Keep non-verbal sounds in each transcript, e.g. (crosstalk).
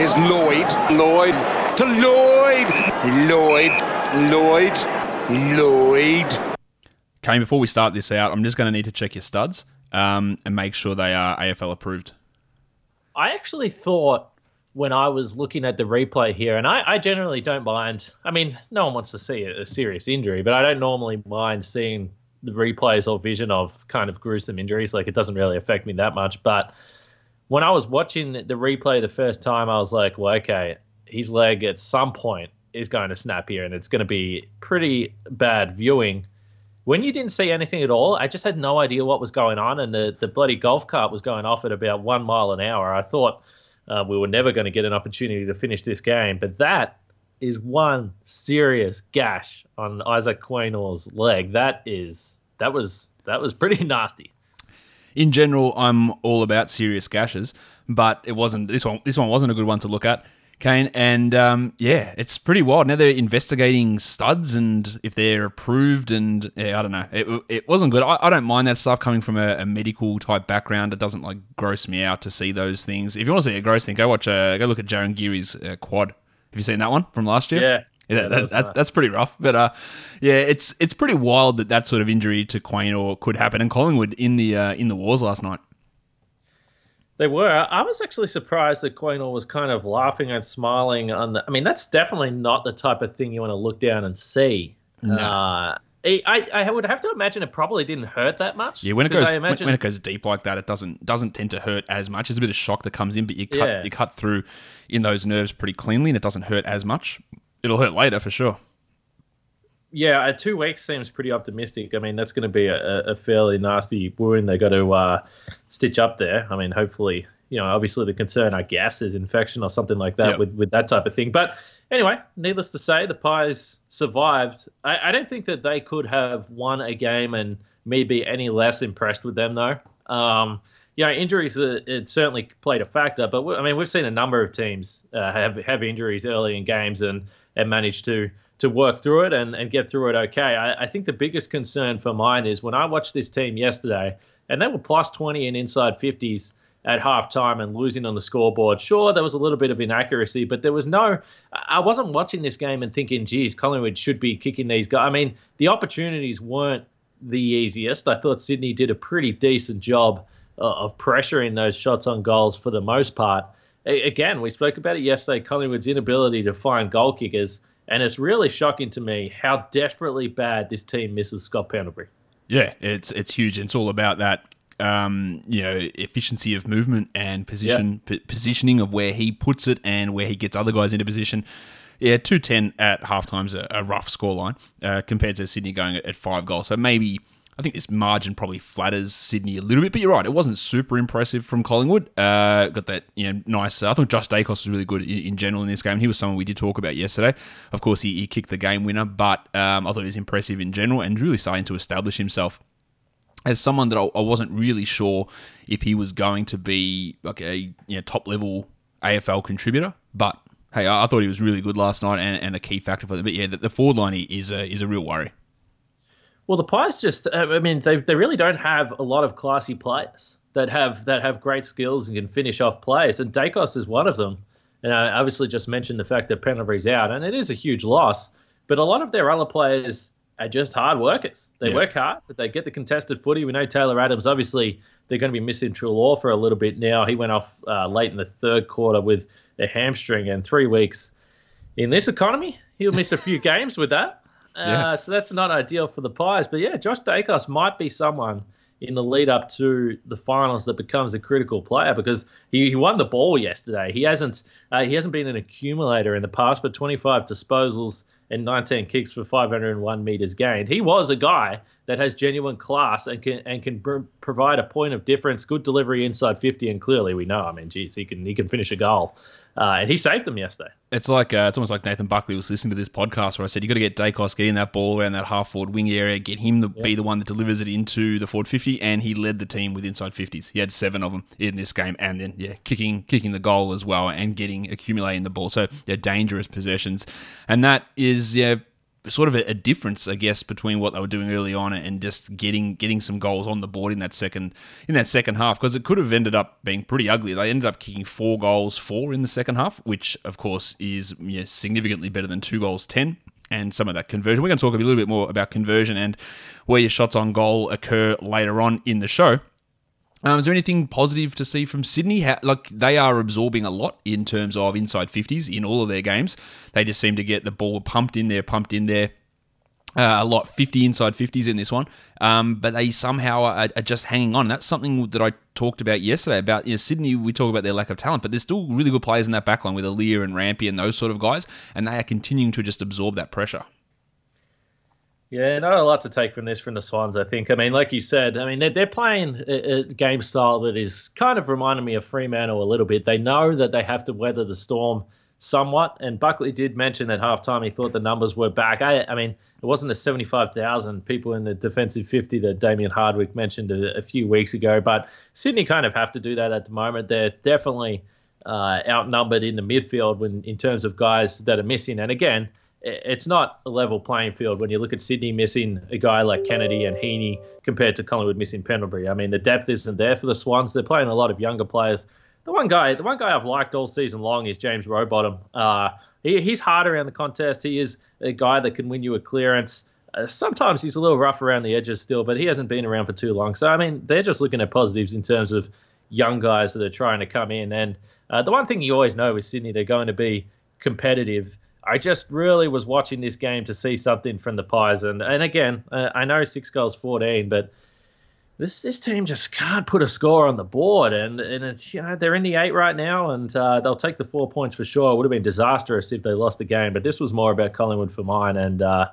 is Lloyd. Lloyd to Lloyd. Lloyd. Lloyd. Lloyd. Kane, before we start this out, I'm just going to need to check your studs um, and make sure they are AFL approved. I actually thought when I was looking at the replay here, and I, I generally don't mind. I mean, no one wants to see a, a, serious injury, but I don't normally mind seeing the replays or vision of kind of gruesome injuries. Like it doesn't really affect me that much. But when I was watching the replay the first time, I was like, well, okay, his leg at some point is going to snap here, and it's going to be pretty bad viewing. When you didn't see anything at all, I just had no idea what was going on, and the, the bloody golf cart was going off at about one mile an hour. I thought uh, we were never going to get an opportunity to finish this game. But that is one serious gash on Isaac Quaynor's leg. That is that was that was pretty (laughs) nasty. In general, I'm all about serious gashes, but it wasn't this one. This one wasn't a good one to look at. Kane. And um, yeah, it's pretty wild. Now they're investigating studs and if they're approved. And yeah, I don't know. It, it wasn't good. I, I don't mind that stuff coming from a, a, medical type background. It doesn't like gross me out to see those things. If you want to see a gross thing, go watch. Uh, go look at Jarryn Geary's uh, quad. Have you seen that one from last year? Yeah. Yeah, that, that, that's, nice. that's pretty rough, but uh, yeah, it's it's pretty wild that that sort of injury to Quaynor could happen. And Collingwood in the uh, in the wars last night. They were. I was actually surprised that Quaynor was kind of laughing and smiling on the. I mean, that's definitely not the type of thing you want to look down and see. No. Uh, I, I would have to imagine it probably didn't hurt that much. Yeah, when it goes imagine... when it goes deep like that, it doesn't doesn't tend to hurt as much. There's a bit of shock that comes in, but you cut yeah. you cut through in those nerves pretty cleanly, and it doesn't hurt as much. It'll hurt later for sure yeah, uh, two weeks seems pretty optimistic. I mean, that's going to be a, a, fairly nasty wound they got to uh, stitch up there. I mean, hopefully, you know, obviously the concern, I guess, is infection or something like that yep. with, with that type of thing. But anyway, needless to say, the Pies survived. I, I don't think that they could have won a game and me be any less impressed with them, though. Um, you know, injuries uh, it certainly played a factor, but I mean, we've seen a number of teams uh, have have injuries early in games and and managed to to work through it and, and get through it okay. I, I think the biggest concern for mine is when I watched this team yesterday, and they were plus 20 and inside 50s at halftime and losing on the scoreboard. Sure, there was a little bit of inaccuracy, but there was no. I wasn't watching this game and thinking, geez, Collingwood should be kicking these guys. I mean, the opportunities weren't the easiest. I thought Sydney did a pretty decent job uh, of pressuring those shots on goals for the most part. Again, we spoke about it yesterday Collingwood's inability to find goal kickers. And it's really shocking to me how desperately bad this team misses Scott Pendlebury. Yeah, it's it's huge. It's all about that um, you know, efficiency of movement and position p- positioning of where he puts it and where he gets other guys into position. Yeah, two ten at halftime's a, a rough scoreline uh, compared to Sydney going at, at five goals. So maybe I think this margin probably flatters Sydney a little bit, but you're right. It wasn't super impressive from Collingwood. Uh, got that you know nice. I thought Josh Daicos was really good in, in, general in this game. He was someone we did talk about yesterday. Of course, he, he kicked the game winner, but um, I thought he was impressive in general and really starting to establish himself as someone that I, I wasn't really sure if he was going to be like a you know, top level AFL contributor, but hey, I, I, thought he was really good last night and, and a key factor for them. But yeah, the, the forward line is a, is a real worry. Well, the Pies just, uh, I mean, they, they really don't have a lot of classy players that have that have great skills and can finish off plays. And Daicos is one of them. And I obviously just mentioned the fact that Pendlebury's out, and it is a huge loss. But a lot of their other players are just hard workers. They yeah. work hard, but they get the contested footy. We know Taylor Adams, obviously, they're going to be missing Treloar for a little bit now. He went off uh, late in the third quarter with a hamstring, and three weeks in this economy, he'll miss a few (laughs) games with that. Yeah. Uh, so that's not ideal for the Pies. But yeah, Josh Daicos might be someone in the lead up to the finals that becomes a critical player because he, he won the ball yesterday. He hasn't uh, he hasn't been an accumulator in the past, but 25 disposals and 19 kicks for 501 meters gained. He was a guy that has genuine class and can and can pr- provide a point of difference, good delivery inside 50, and clearly we know. I mean, geez, he can he can finish a goal. Uh, and he saved them yesterday. It's like uh, it's almost like Nathan Buckley was listening to this podcast where I said you got to get Daicos getting that ball around that half forward wing area, get him to be the one that delivers it into the forward fifty, and he led the team with inside fifties. He had seven of them in this game, and then yeah, kicking kicking the goal as well, and getting accumulating the ball. So yeah, dangerous possessions, and that is yeah sort of a, a, difference, I guess, between what they were doing early on and just getting getting some goals on the board in that second in that second half because it could have ended up being pretty ugly. They ended up kicking four goals, four in the second half, which of course is you know, significantly better than two goals, ten. And some of that conversion. We're going to talk a little bit more about conversion and where your shots on goal occur later on in the show. Um, is there anything positive to see from Sydney? How, like they are absorbing a lot in terms of inside fifties in all of their games. They just seem to get the ball pumped in there, pumped in there. Uh, a lot, 50 inside 50s in this one, um, but they somehow are, are, just hanging on. that's something that I talked about yesterday about you know, Sydney. We talk about their lack of talent, but there's still really good players in that backline with Aliir and Rampy and those sort of guys, and they are continuing to just absorb that pressure. Yeah, not a lot to take from this from the Swans, I think. I mean, like you said, I mean, they're, they're playing a, a, game style that is kind of reminding me of Fremantle a little bit. They know that they have to weather the storm somewhat. And Buckley did mention at halftime he thought the numbers were back. I, I mean, it wasn't the 75,000 people in the defensive 50 that Damien Hardwick mentioned a, a, few weeks ago, but Sydney kind of have to do that at the moment. They're definitely uh, outnumbered in the midfield when in terms of guys that are missing. And again, it's not a level playing field when you look at Sydney missing a guy like Kennedy and Heaney compared to Collingwood missing Pendlebury. I mean, the depth isn't there for the Swans. They're playing a lot of younger players. The one guy, the one guy I've liked all season long is James Rowbottom. Uh, he, he's hard around the contest. He is a guy that can win you a clearance. Uh, sometimes he's a little rough around the edges still, but he hasn't been around for too long. So I mean, they're just looking at positives in terms of young guys that are trying to come in. And uh, the one thing you always know with Sydney, they're going to be competitive I just really was watching this game to see something from the Pies, and and again, uh, I know six goals, fourteen, but this this team just can't put a score on the board, and and it's you know they're in the eight right now, and uh, they'll take the four points for sure. It would have been disastrous if they lost the game, but this was more about Collingwood for mine, and uh,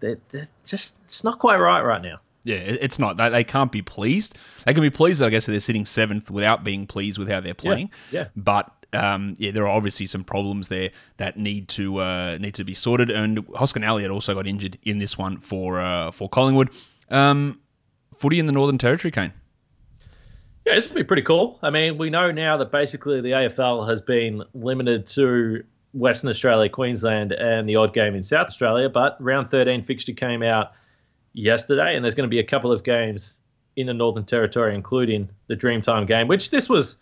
they're, they're just it's not quite right right now. Yeah, it's not. They, they can't be pleased. They can be pleased, I guess, that they're sitting seventh without being pleased with how they're playing. Yeah. yeah. But um, yeah, there are obviously some problems there that need to uh, need to be sorted. And Hoskin Elliott also got injured in this one for uh, for Collingwood. Um, footy in the Northern Territory, Kane. Yeah, this will be pretty cool. I mean, we know now that basically the AFL has been limited to Western Australia, Queensland, and the odd game in South Australia. But round 13 fixture came out yesterday, and there's going to be a couple of games in the Northern Territory, including the Dreamtime game, which this was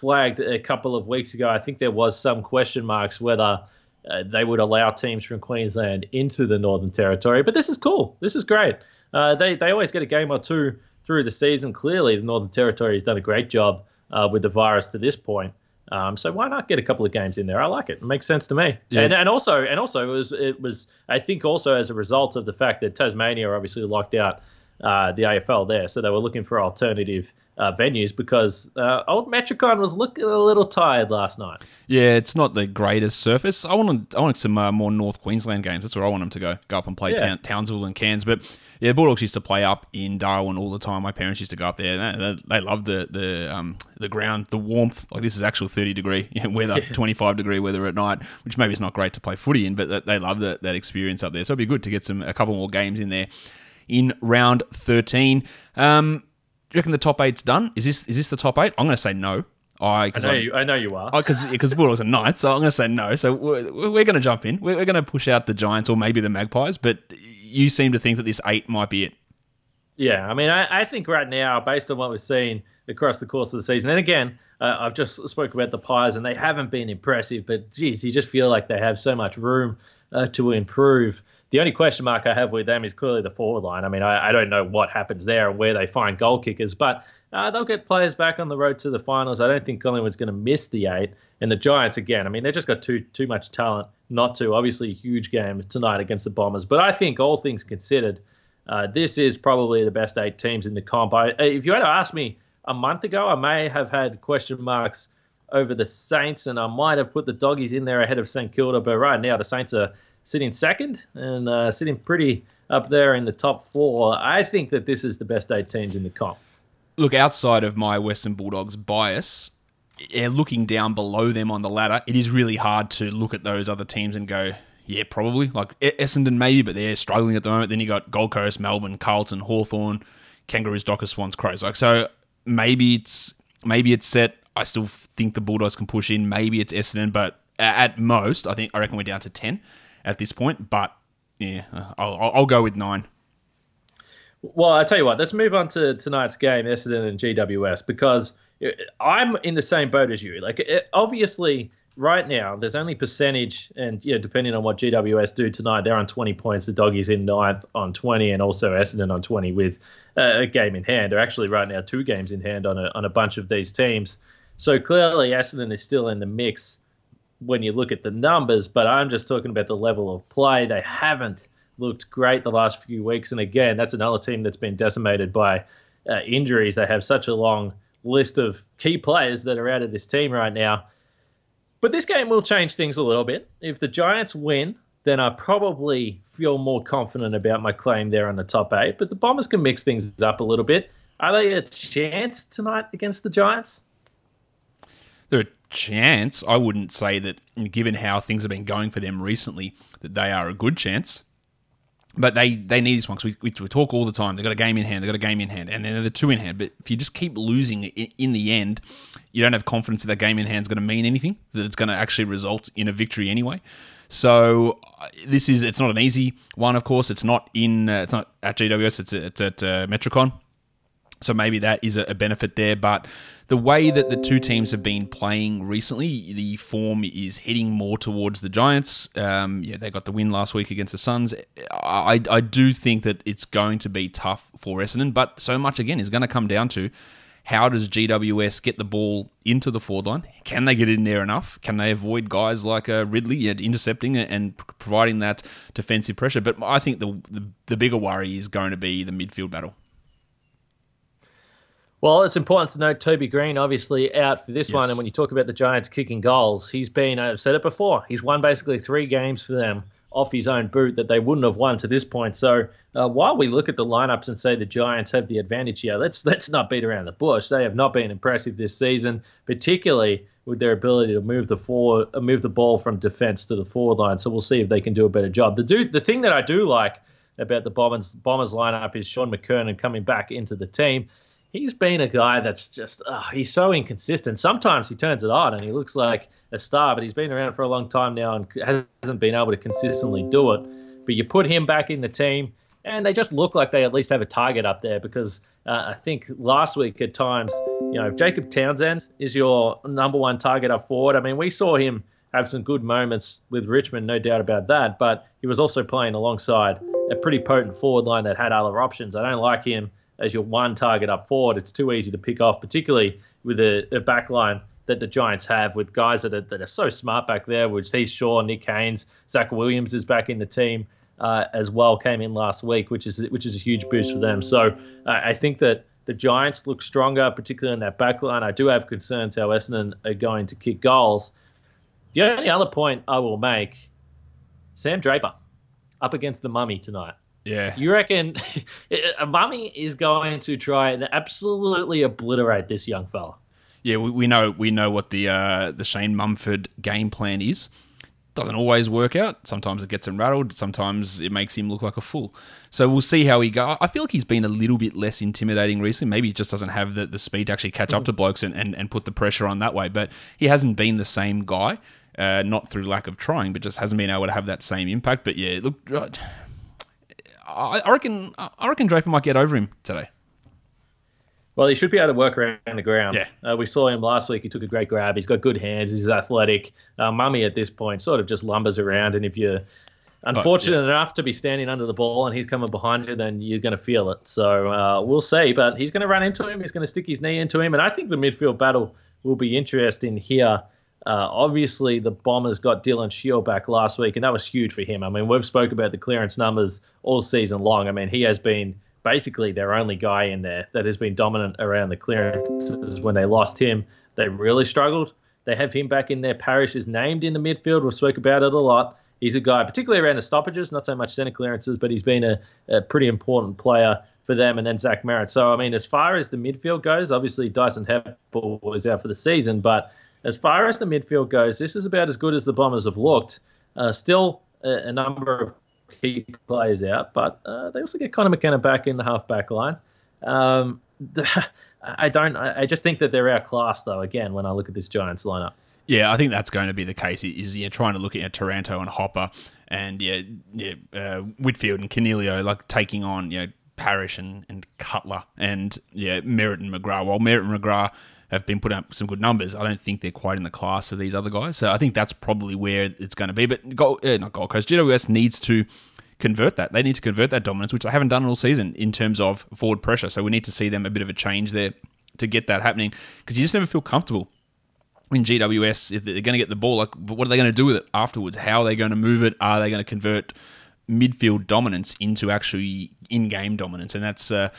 flagged a couple of weeks ago. I think there was some question marks whether uh, they would allow teams from Queensland into the Northern Territory. But this is cool. This is great. Uh, they they always get a game or two through the season. Clearly, the Northern Territory has done a great job uh, with the virus to this point. Um, so why not get a couple of games in there? I like it. It makes sense to me. Yeah. And and also and also it was it was I think also as a result of the fact that Tasmania are obviously locked out uh, the AFL there, so they were looking for alternative uh, venues because uh, old Metricon was looking a little tired last night. Yeah, it's not the greatest surface. I want I want some uh, more North Queensland games. That's where I want them to go. Go up and play yeah. Townsville and Cairns. But yeah, Bulldogs used to play up in Darwin all the time. My parents used to go up there. They, they, they loved the the um, the ground, the warmth. Like this is actual thirty degree (laughs) weather, yeah. twenty five degree weather at night, which maybe is not great to play footy in, but they love that that experience up there. So it'd be good to get some a couple more games in there in round 13. Um, do you reckon the top eight's done? Is this is this the top eight? I'm going to say no. I, I know you. I know you are. Because because Bulldogs are ninth, so I'm going to say no. So we're, we're going to jump in. We're, we're going to push out the Giants or maybe the Magpies. But you seem to think that this eight might be it. Yeah, I mean, I, I think right now, based on what we've seen across the course of the season, and again, uh, I've just spoke about the Pies, and they haven't been impressive. But geez, you just feel like they have so much room uh, to improve. The only question mark I have with them is clearly the forward line. I mean, I, I don't know what happens there and where they find goal kickers, but uh, they'll get players back on the road to the finals. I don't think Collingwood's going to miss the eight. And the Giants, again, I mean, they've just got too too much talent not to. Obviously, a huge game tonight against the Bombers. But I think, all things considered, uh, this is probably the best eight teams in the comp. I, if you had to ask me a month ago, I may have had question marks over the Saints, and I might have put the Doggies in there ahead of St Kilda. But right now, the Saints are sitting second and uh, sitting pretty up there in the top four. I think that this is the best eight teams in the comp. Look, outside of my Western Bulldogs bias, yeah, looking down below them on the ladder, it is really hard to look at those other teams and go, yeah, probably. Like Essendon, maybe, but they're struggling at the moment. Then you got Gold Coast, Melbourne, Carlton, Hawthorn, Kangaroos, Dockers, Swans, Crows. Like so, maybe it's maybe it's set. I still think the Bulldogs can push in. Maybe it's Essendon, but at most, I think I reckon we're down to ten at this point. But yeah, I'll, I'll go with nine. Well, I tell you what, let's move on to tonight's game, Essendon and GWS, because I'm in the same boat as you. Like, it, obviously, right now, there's only percentage, and yeah, depending on what GWS do tonight, they're on 20 points. The doggies in ninth on 20, and also Essendon on 20 with uh, a game in hand. They're actually right now two games in hand on a on a bunch of these teams. So clearly, Essendon is still in the mix when you look at the numbers, but I'm just talking about the level of play. They haven't looked great the last few weeks, and again, that's another team that's been decimated by uh, injuries. They have such a long list of key players that are out of this team right now. But this game will change things a little bit. If the Giants win, then I probably feel more confident about my claim there on the top eight. But the Bombers can mix things up a little bit. Are they a chance tonight against the Giants? They're chance. I wouldn't say that, given how things have been going for them recently, that they are a good chance. But they, they need this one because we, we, talk all the time. They've got a game in hand. They've got a game in hand. And then they're two in hand. But if you just keep losing in, in the end, you don't have confidence that that game in hand is going to mean anything, that it's going to actually result in a victory anyway. So uh, this is it's not an easy one, of course. It's not in uh, it's not at GWS. It's it's at uh, Metricon. So maybe that is a benefit there. But the way that the two teams have been playing recently, the form is heading more towards the Giants. Um, yeah, they got the win last week against the Suns. I, I do think that it's going to be tough for Essendon, but so much again is going to come down to how does GWS get the ball into the forward line? Can they get in there enough? Can they avoid guys like uh, Ridley intercepting and providing that defensive pressure? But I think the, the the bigger worry is going to be the midfield battle. Well, it's important to note Toby Greene obviously out for this yes. one. And when you talk about the Giants kicking goals, he's been, I've said it before, he's won basically three games for them off his own boot that they wouldn't have won to this point. So uh, while we look at the lineups and say the Giants have the advantage here, let's let's not beat around the bush. They have not been impressive this season, particularly with their ability to move the forward, uh, move the ball from defense to the forward line. So we'll see if they can do a better job. The dude, the thing that I do like about the Bombers Bombers lineup is Shaun McKernan coming back into the team he's been a guy that's just uh, he's so inconsistent. Sometimes he turns it on and he looks like a star, but he's been around for a long time now and hasn't been able to consistently do it. But you put him back in the team, and they just look like they at least have a target up there because uh, I think last week at times, you know, Jacob Townsend is your number one target up forward. I mean, we saw him have some good moments with Richmond, no doubt about that, but he was also playing alongside a pretty potent forward line that had other options. I don't like him as your one target up forward. It's too easy to pick off, particularly with a, a back line that the Giants have with guys that are, that are so smart back there, which he's Shaw, Nick Haynes, Zac Williams is back in the team uh, as well, came in last week, which is which is a huge boost for them. So uh, I think that the Giants look stronger, particularly in that back line. I do have concerns how Essendon are going to kick goals. The only other point I will make, Sam Draper up against the Mummy tonight. Yeah. You reckon (laughs) a mummy is going to try and absolutely obliterate this young fella? Yeah, we, we know we know what the uh, the Shane Mumford game plan is. Doesn't always work out. Sometimes it gets him rattled. Sometimes it makes him look like a fool. So we'll see how he goes. I feel like he's been a little bit less intimidating recently. Maybe he just doesn't have the, the speed to actually catch up to blokes and, and, and put the pressure on that way. But he hasn't been the same guy. Uh, not through lack of trying, but just hasn't been able to have that same impact. But yeah, look, I reckon I reckon Draper might get over him today. Well, he should be able to work around the ground. Yeah. Uh, we saw him last week. He took a great grab. He's got good hands. He's athletic. Uh, Mummy at this point sort of just lumbers around, and if you're unfortunate yeah. enough to be standing under the ball and he's coming behind you, then you're going to feel it. So uh, we'll see. But he's going to run into him. He's going to stick his knee into him, and I think the midfield battle will be interesting here. Uh, obviously, the Bombers got Dylan Shiel back last week, and that was huge for him. I mean, we've spoke about the clearance numbers all season long. I mean, he has been basically their only guy in there that has been dominant around the clearances. When they lost him, they really struggled. They have him back in there. Parish is named in the midfield. We've spoke about it a lot. he's a guy, particularly around the stoppages, not so much centre clearances, but he's been a, a pretty important player for them. And then Zach Merrett. So I mean, as far as the midfield goes, obviously Dyson Heppell was out for the season, but as far as the midfield goes, this is about as good as the Bombers have looked. Uh, still a, a, number of key players out, but uh, they also get Conor McKenna back in the half back line. Um, (laughs) I don't. I just think that they're outclassed, though. Again, when I look at this Giants lineup. Yeah, I think that's going to be the case. Is you're trying to look at Taranto and Hopper, and yeah, yeah uh, Whitfield and Coniglio like taking on you know Parish and, and Cutler and yeah Merrett and McGrath. While Merrett and McGrath have been putting up some good numbers. I don't think they're quite in the class of these other guys. So I think that's probably where it's going to be. But Gold, uh, not Gold Coast, GWS needs to convert that. They need to convert that dominance, which they haven't done all season in terms of forward pressure. So we need to see them a bit of a change there to get that happening because you just never feel comfortable in GWS if they're going to get the ball. Like, what are they going to do with it afterwards? How are they going to move it? Are they going to convert midfield dominance into actually in-game dominance? And that's uh,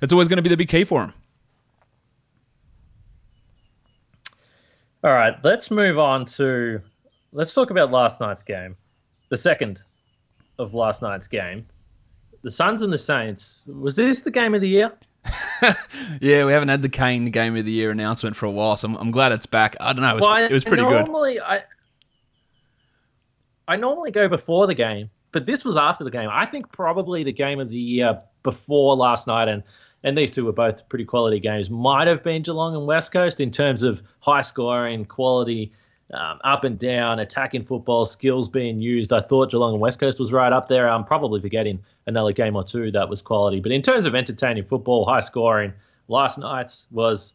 that's always going to be the big key for them. All right, let's move on to let's talk about last night's game, the second of last night's game. The Suns and the Saints. Was this the game of the year? (laughs) yeah, we haven't had the Kane Game of the Year announcement for a while, so I'm, I'm glad it's back. I don't know, it was, well, it was pretty normally, good. I, I normally go before the game, but this was after the game. I think probably the game of the year before last night, and and these two were both pretty quality games. Might have been Geelong and West Coast in terms of high scoring, quality, um, up and down, attacking football, skills being used. I thought Geelong and West Coast was right up there. I'm probably forgetting another game or two that was quality. But in terms of entertaining football, high scoring, last night's was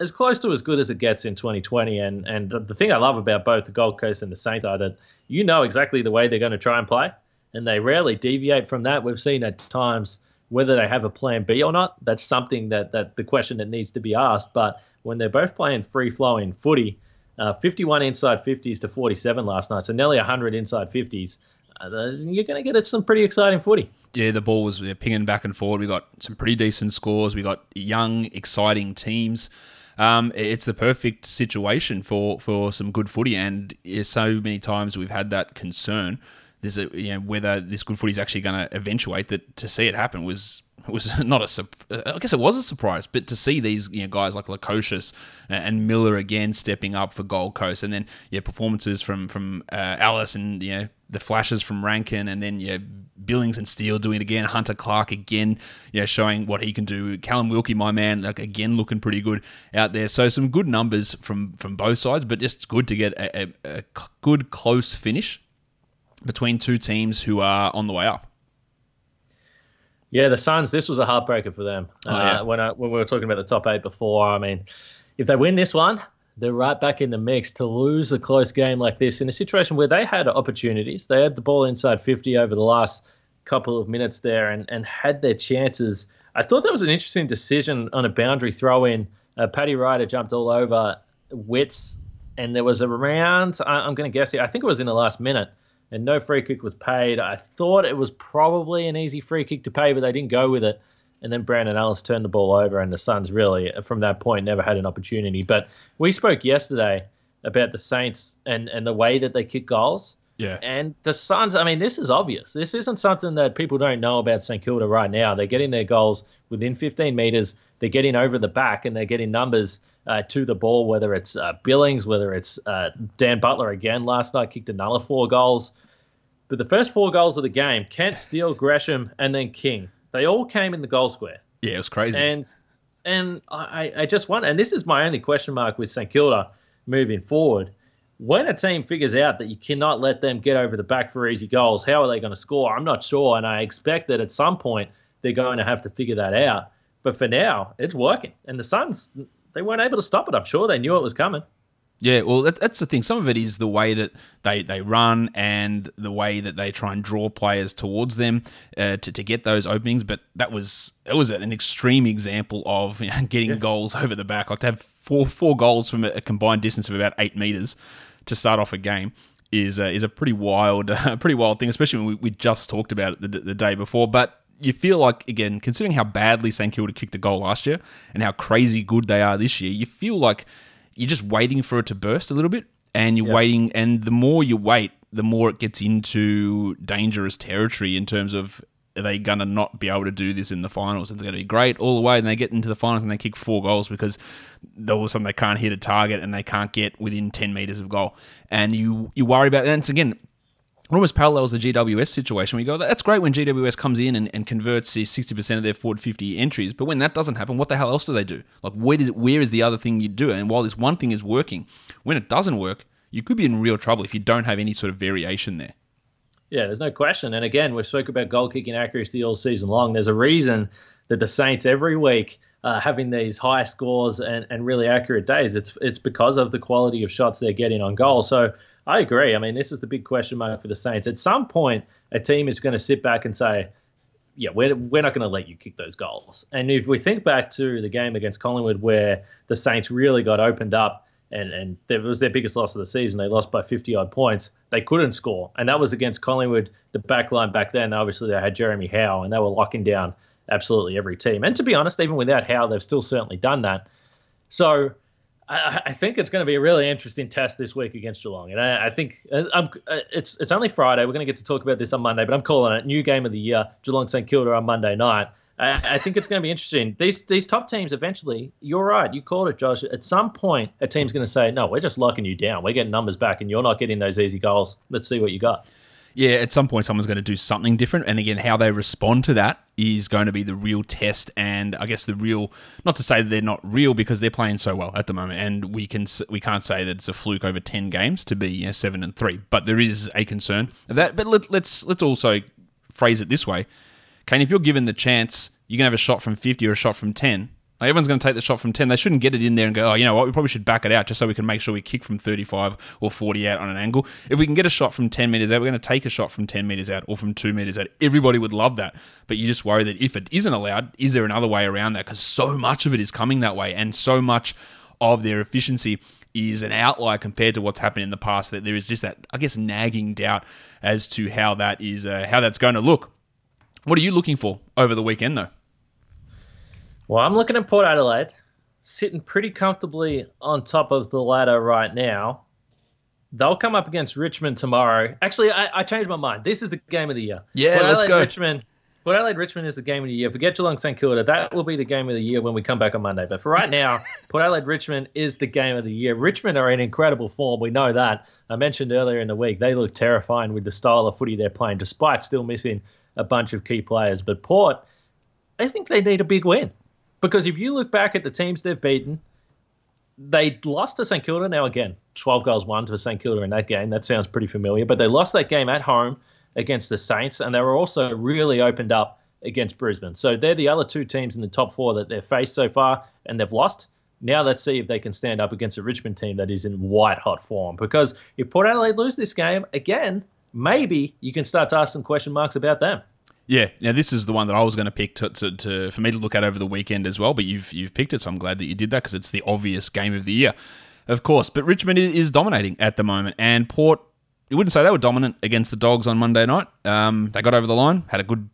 as close to as good as it gets in 2020. And and the thing I love about both the Gold Coast and the Saints are that you know exactly the way they're going to try and play, and they rarely deviate from that. We've seen at times whether they have a plan B or not, that's something that, that the question that needs to be asked. But when they're both playing free flowing footy, uh, 51 inside 50s to 47 last night, so nearly 100 inside 50s, uh, you're going to get some pretty exciting footy. Yeah, the ball was pinging back and forward. We got some pretty decent scores. We got young, exciting teams. Um, it's the perfect situation for, for some good footy, and so many times we've had that concern a you know whether this good footy is actually going to eventuate that to see it happen was was (laughs) not a I guess it was a surprise, but to see these you know guys like Lukosius and Miller again stepping up for Gold Coast, and then yeah performances from from uh, Ellis and you know the flashes from Rankine, and then yeah Billings and Steele doing it again, Hunter Clark again, yeah showing what he can do. Callum Wilkie, my man, like again looking pretty good out there. So some good numbers from from both sides, but just good to get a, a, a good close finish between two teams who are on the way up. Yeah, the Suns. This was a heartbreaker for them. Oh, yeah. uh, when I, when we were talking about the top eight before, I mean, if they win this one, they're right back in the mix. To lose a close game like this in a situation where they had opportunities, they had the ball inside 50 over the last couple of minutes there, and and had their chances. I thought that was an interesting decision on a boundary throw in. Uh, Paddy Ryder jumped all over Witts, and there was a round. I, I'm going to guess it. I think it was in the last minute and no free kick was paid. I thought it was probably an easy free kick to pay, but they didn't go with it. And then Brandon Ellis turned the ball over, and the Suns really, from that point, never had an opportunity. But we spoke yesterday about the Saints and, and the way that they kick goals. Yeah. And the Suns, I mean, this is obvious. This isn't something that people don't know about St Kilda right now. They're getting their goals within 15 meters. They're getting over the back, and they're getting numbers uh, to the ball, whether it's uh, Billings, whether it's uh, Dan Butler again last night kicked another four goals. But the first four goals of the game, Kent, Steele, Gresham, and then King, they all came in the goal square. Yeah, it was crazy. And and I, I just want, and this is my only question mark with St Kilda moving forward. When a team figures out that you cannot let them get over the back for easy goals, how are they going to score? I'm not sure, and I expect that at some point they're going to have to figure that out. But for now, it's working, and the Suns they weren't able to stop it. I'm sure they knew it was coming. Yeah, well, that, that's the thing. Some of it is the way that they, they run and the way that they try and draw players towards them uh, to, to get those openings. But that was it was an extreme example of you know, (laughs) getting yeah. goals over the back. Like to have four four goals from a combined distance of about eight meters to start off a game is uh, is a pretty wild (laughs) uh, pretty wild thing, especially when we, we just talked about it the, the day before. But you feel like again, considering how badly St Kilda kicked a goal last year and how crazy good they are this year, you feel like you're just waiting for it to burst a little bit, and you're yep. waiting, and the more you wait, the more it gets into dangerous territory in terms of are they going to not be able to do this in the finals? It's going to be great all the way, and they get into the finals and they kick four goals because all of a sudden they can't hit a target and they can't get within 10 metres of goal. And you, you worry about that. And it's again, it almost parallels the GWS situation. We go, that's great when GWS comes in and, and converts 60% of their forward 50 entries, but when that doesn't happen, what the hell else do they do? Like, where, does where is the other thing you do? And while this one thing is working, when it doesn't work, you could be in real trouble if you don't have any sort of variation there. Yeah, there's no question. And again, we've spoken about goal kicking accuracy all season long. There's a reason that the Saints every week uh, having these high scores and, and really accurate days. It's it's because of the quality of shots they're getting on goal. So I agree. I mean, this is the big question mark for the Saints. At some point, a team is going to sit back and say, yeah, we're, we're not going to let you kick those goals. And if we think back to the game against Collingwood where the Saints really got opened up and and that was their biggest loss of the season. They lost by 50 odd points. They couldn't score, and that was against Collingwood. The back line back then, obviously they had Jeremy Howe, and they were locking down absolutely every team. And to be honest, even without Howe, they've still certainly done that. So I, I think it's going to be a really interesting test this week against Geelong, and I, I think uh, I'm, uh, it's it's only Friday. We're going to get to talk about this on Monday, but I'm calling it new game of the year. Geelong St Kilda on Monday night. I, I think it's going to be interesting. These these top teams eventually, you're right, you called it, Josh. At some point, a team's going to say, "No, we're just locking you down. We're getting numbers back, and you're not getting those easy goals. Let's see what you got." Yeah, at some point, someone's going to do something different, and again, how they respond to that is going to be the real test. And I guess the real, not to say that they're not real because they're playing so well at the moment, and we can we can't say that it's a fluke over ten games to be you know, seven and three, but there is a concern of that. But let, let's let's also phrase it this way: Kane, if you're given the chance you can have a shot from 50 or a shot from 10. Everyone's going to take the shot from 10. They shouldn't get it in there and go, oh, you know what, we probably should back it out just so we can make sure we kick from 35 or 40 out on an angle. If we can get a shot from 10 metres out, we're going to take a shot from 10 metres out or from 2 metres out. Everybody would love that. But you just worry that if it isn't allowed, is there another way around that? Because so much of it is coming that way and so much of their efficiency is an outlier compared to what's happened in the past. That there is just that, I guess, nagging doubt as to how that is, uh, how that's going to look. What are you looking for over the weekend, though? Well, I'm looking at Port Adelaide, sitting pretty comfortably on top of the ladder right now. They'll come up against Richmond tomorrow. Actually, I, I changed my mind. This is the game of the year. Yeah, Port let's Adelaide, go. Richmond. Port Adelaide Richmond is the game of the year. Forget Geelong St Kilda. That will be the game of the year when we come back on Monday. But for right now, (laughs) Port Adelaide Richmond is the game of the year. Richmond are in incredible form. We know that. I mentioned earlier in the week they look terrifying with the style of footy they're playing, despite still missing a bunch of key players. But Port, I think they need a big win. Because if you look back at the teams they've beaten, they lost to St Kilda now again. 12 goals won to St Kilda in that game. That sounds pretty familiar. But they lost that game at home against the Saints, and they were also really opened up against Brisbane. So they're the other two teams in the top four that they've faced so far, and they've lost. Now let's see if they can stand up against a Richmond team that is in white hot form. Because if Port Adelaide lose this game again, maybe you can start to ask some question marks about them. Yeah, now this is the one that I was going to pick to, to, to, for me to look at over the weekend as well. But you've you've picked it, so I'm glad that you did that because it's the obvious game of the year, of course. But Richmond is dominating at the moment, and Port. You wouldn't say they were dominant against the Dogs on Monday night. Um, they got over the line, had a good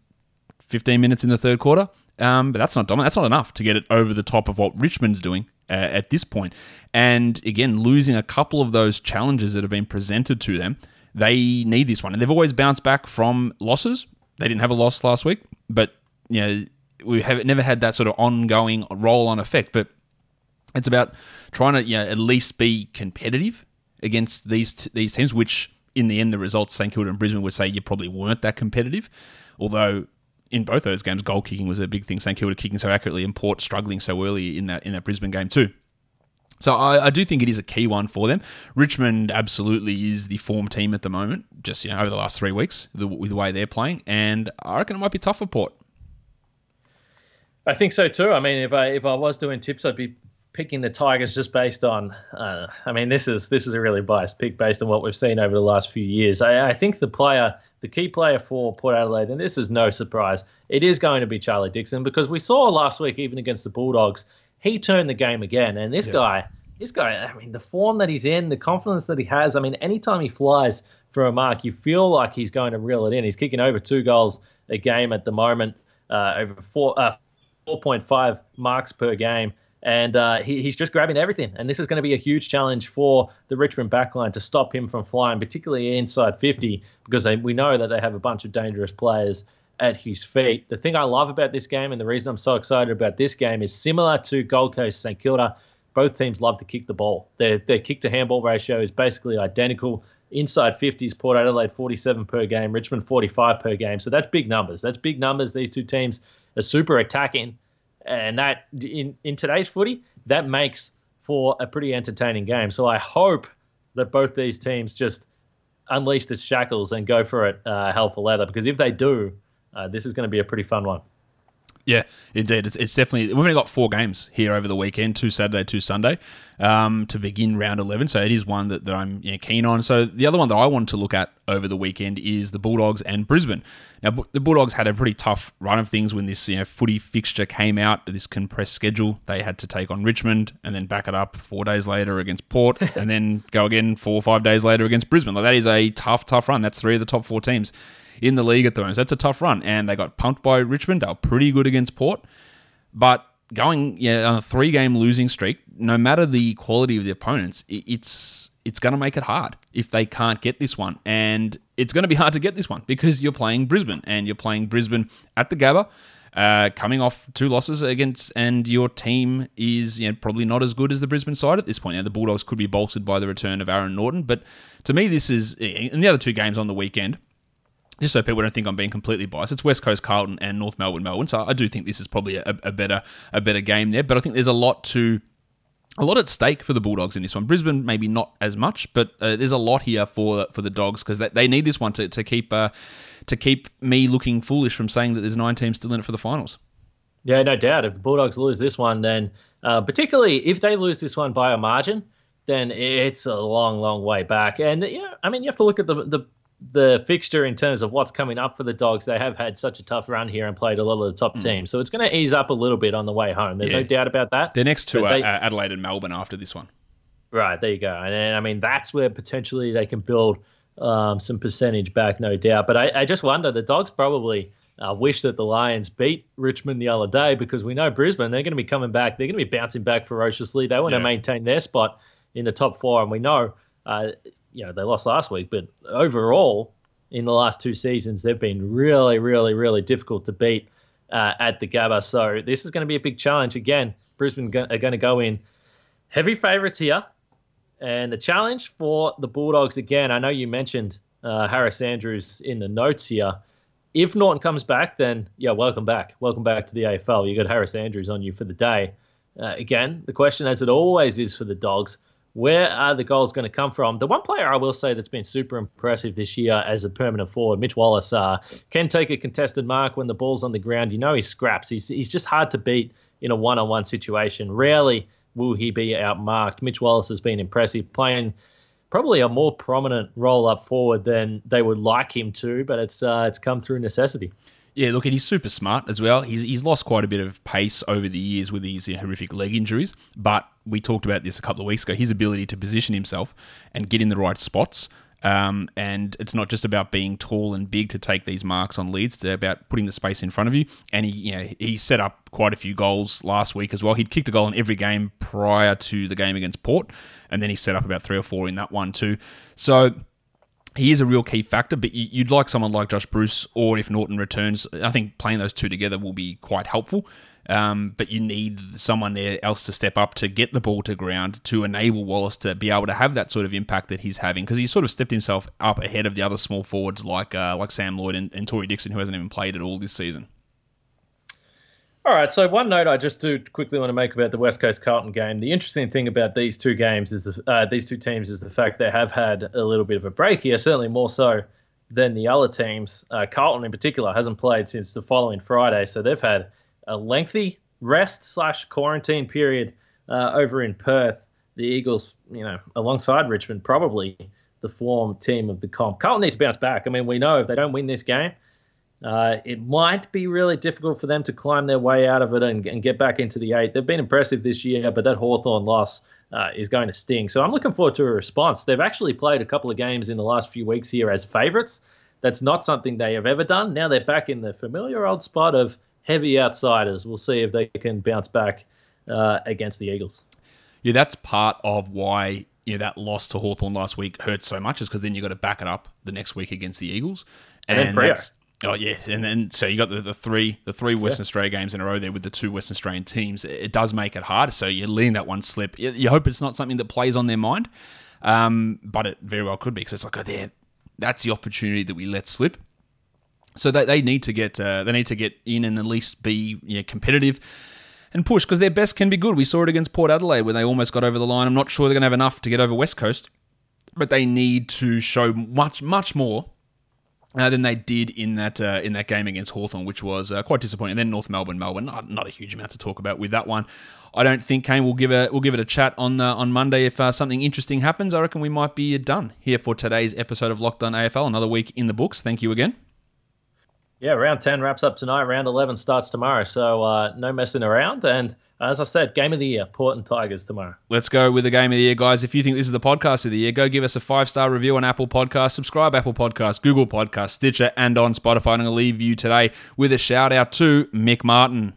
15 minutes in the third quarter, um, but that's not dominant. That's not enough to get it over the top of what Richmond's doing uh, at this point. And again, losing a couple of those challenges that have been presented to them, they need this one. And they've always bounced back from losses, they didn't have a loss last week, but you know we have never had that sort of ongoing roll-on effect. But it's about trying to you know, at least be competitive against these t- these teams, which in the end the results St Kilda and Brisbane would say you probably weren't that competitive. Although in both those games, goal kicking was a big thing. St Kilda kicking so accurately, and Port struggling so early in that in that Brisbane game too. So I, I, do think it is a key one for them. Richmond absolutely is the form team at the moment, just you know over the last three weeks the, with the way they're playing, and I reckon it might be tough for Port. I think so too. I mean, if I if I was doing tips, I'd be picking the Tigers just based on. Uh, I mean, this is this is a really biased pick based on what we've seen over the last few years. I, I think the player, the key player for Port Adelaide, and this is no surprise, it is going to be Charlie Dixon because we saw last week even against the Bulldogs he turned the game again. And this yeah. guy, this guy, I mean, the form that he's in, the confidence that he has. I mean, anytime he flies for a mark, you feel like he's going to reel it in. He's kicking over two goals a game at the moment, uh, over four, uh, 4.5 marks per game. and uh, he, he's just grabbing everything. And this is going to be a huge challenge for the Richmond backline to stop him from flying, particularly inside 50, because they, we know that they have a bunch of dangerous players at his feet. The thing I love about this game, and the reason I'm so excited about this game, is similar to Gold Coast St Kilda. Both teams love to kick the ball. Their, their kick to handball ratio is basically identical. Inside 50s, Port Adelaide 47 per game, Richmond 45 per game. So that's big numbers. That's big numbers. These two teams are super attacking and that in in today's footy that makes for a pretty entertaining game. So I hope that both these teams just unleash the shackles and go for it uh, hell for leather because if they do, uh, this is going to be a pretty fun one. Yeah, indeed. It's, it's definitely. We've only got four games here over the weekend two Saturday, two Sunday um, to begin round 11. So it is one that, that I'm you know, keen on. So the other one that I wanted to look at over the weekend is the Bulldogs and Brisbane. Now, the Bulldogs had a pretty tough run of things when this you know, footy fixture came out, this compressed schedule. They had to take on Richmond and then back it up four days later against Port (laughs) and then go again four or five days later against Brisbane. Like that is a tough, tough run. That's three of the top four teams in the league at the moment. So that's a tough run. And they got pumped by Richmond. They were pretty good against Port. But going yeah, on a three game losing streak, no matter the quality of the opponents, it's it's going to make it hard if they can't get this one. And it's going to be (laughs) hard to get this one because you're playing Brisbane and you're playing Brisbane at the Gabba. Uh, coming off two losses against, and your team is you know, probably not as good as the Brisbane side at this point. Now, the Bulldogs could be bolstered by the return of Aaron Naughton, but to me, this is in the other two games on the weekend just so people don't think I'm being completely biased, it's West Coast Carlton and North Melbourne Melbourne. So I do think this is probably a, a, better a better game there. But I think there's a lot to a lot at stake for the Bulldogs in this one. Brisbane maybe not as much, but uh, there's a lot here for for the Dogs because they, need this one to, to keep uh, to keep me looking foolish from saying that there's nine teams still in it for the finals. Yeah, no doubt. If the Bulldogs lose this one, then uh, particularly if they lose this one by a margin, then it's a long, long way back. And you know, I mean, you have to look at the the the fixture in terms of what's coming up for the Dogs, they have had such a tough run here and played a lot of the top mm. teams. So it's going to ease up a little bit on the way home. There's yeah. no doubt about that. The next two but are they, Adelaide and Melbourne after this one. Right, there you go. And, and I mean, that's where potentially they can build um, some percentage back, no doubt. But I, I just wonder, the Dogs probably uh, wish that the Lions beat Richmond the other day because we know Brisbane, they're going to be coming back. They're going to be bouncing back ferociously. They want yeah. to maintain their spot in the top four. And we know uh, you know they lost last week, but overall in the last two seasons they've been really, really, really difficult to beat uh, at the Gabba. So this is going to be a big challenge again. Brisbane are going to go in heavy favourites here, and the challenge for the Bulldogs again. I know you mentioned uh, Harris Andrews in the notes here. If Naughton comes back, then yeah, welcome back. Welcome back to the AFL. You got Harris Andrews on you for the day. Uh, again, the question, as it always is for the Dogs, where are the goals going to come from? The one player I will say that's been super impressive this year as a permanent forward, Mitch Wallis, uh, can take a contested mark when the ball's on the ground. You know he scraps. He's, he's just hard to beat in a one on one situation. Rarely will he be outmarked. Mitch Wallis has been impressive, playing probably a more prominent role up forward than they would like him to, but it's uh, it's come through necessity. Yeah, look, and he's super smart as well. He's, he's lost quite a bit of pace over the years with these know, horrific leg injuries, but we talked about this a couple of weeks ago. His ability to position himself and get in the right spots. Um, and it's not just about being tall and big to take these marks on leads. It's about putting the space in front of you. And he, you know, he set up quite a few goals last week as well. He'd kicked a goal in every game prior to the game against Port, and then he set up about three or four in that one too. So he is a real key factor, but you'd like someone like Josh Bruce, or if Naughton returns, I think playing those two together will be quite helpful. Um, but you need someone there else to step up to get the ball to ground to enable Wallis to be able to have that sort of impact that he's having because he's sort of stepped himself up ahead of the other small forwards like uh, like Sam Lloyd and, and Tory Dickson, who hasn't even played at all this season. All right. So one note I just do quickly want to make about the West Coast Carlton game. The interesting thing about these two games is the, uh, these two teams is the fact they have had a little bit of a break here, certainly more so than the other teams. Uh, Carlton in particular hasn't played since the following Friday, so they've had a lengthy rest slash quarantine period uh, over in Perth. The Eagles, you know, alongside Richmond, probably the form team of the comp. Carlton need to bounce back. I mean, we know if they don't win this game, uh, it might be really difficult for them to climb their way out of it and, and get back into the eight. They've been impressive this year, but that Hawthorn loss uh, is going to sting. So I'm looking forward to a response. They've actually played a couple of games in the last few weeks here as favourites. That's not something they have ever done. Now they're back in the familiar old spot of heavy outsiders. We'll see if they can bounce back uh, against the Eagles. Yeah, that's part of why you know, that loss to Hawthorn last week hurt so much, is because then you got to back it up the next week against the Eagles. And, and then Freo. Oh yeah, and then so you got the, the three the three Western yeah. Australia games in a row there with the two Western Australian teams. It does make it hard. So you're letting that one slip. You, you hope it's not something that plays on their mind, um, but it very well could be because it's like oh, there, that's the opportunity that we let slip. So they, they need to get uh, they need to get in and at least be you know, competitive and push because their best can be good. We saw it against Port Adelaide when they almost got over the line. I'm not sure they're going to have enough to get over West Coast, but they need to show much much more uh, than they did in that uh, in that game against Hawthorn, which was uh, quite disappointing. And then North Melbourne, Melbourne, not, not, a huge amount to talk about with that one. I don't think Kane will give a we'll give it a chat on uh, on Monday if uh, something interesting happens. I reckon we might be done here for today's episode of Locked On AFL. Another week in the books. Thank you again. Yeah, round ten wraps up tonight. Round eleven starts tomorrow. So uh, no messing around and as I said, game of the year, Port and Tigers tomorrow. Let's go with the game of the year, guys. If you think this is the podcast of the year, go give us a five star review on Apple Podcasts, subscribe Apple Podcasts, Google Podcasts, Stitcher, and on Spotify. Going to leave you today with a shout out to Mick Martin.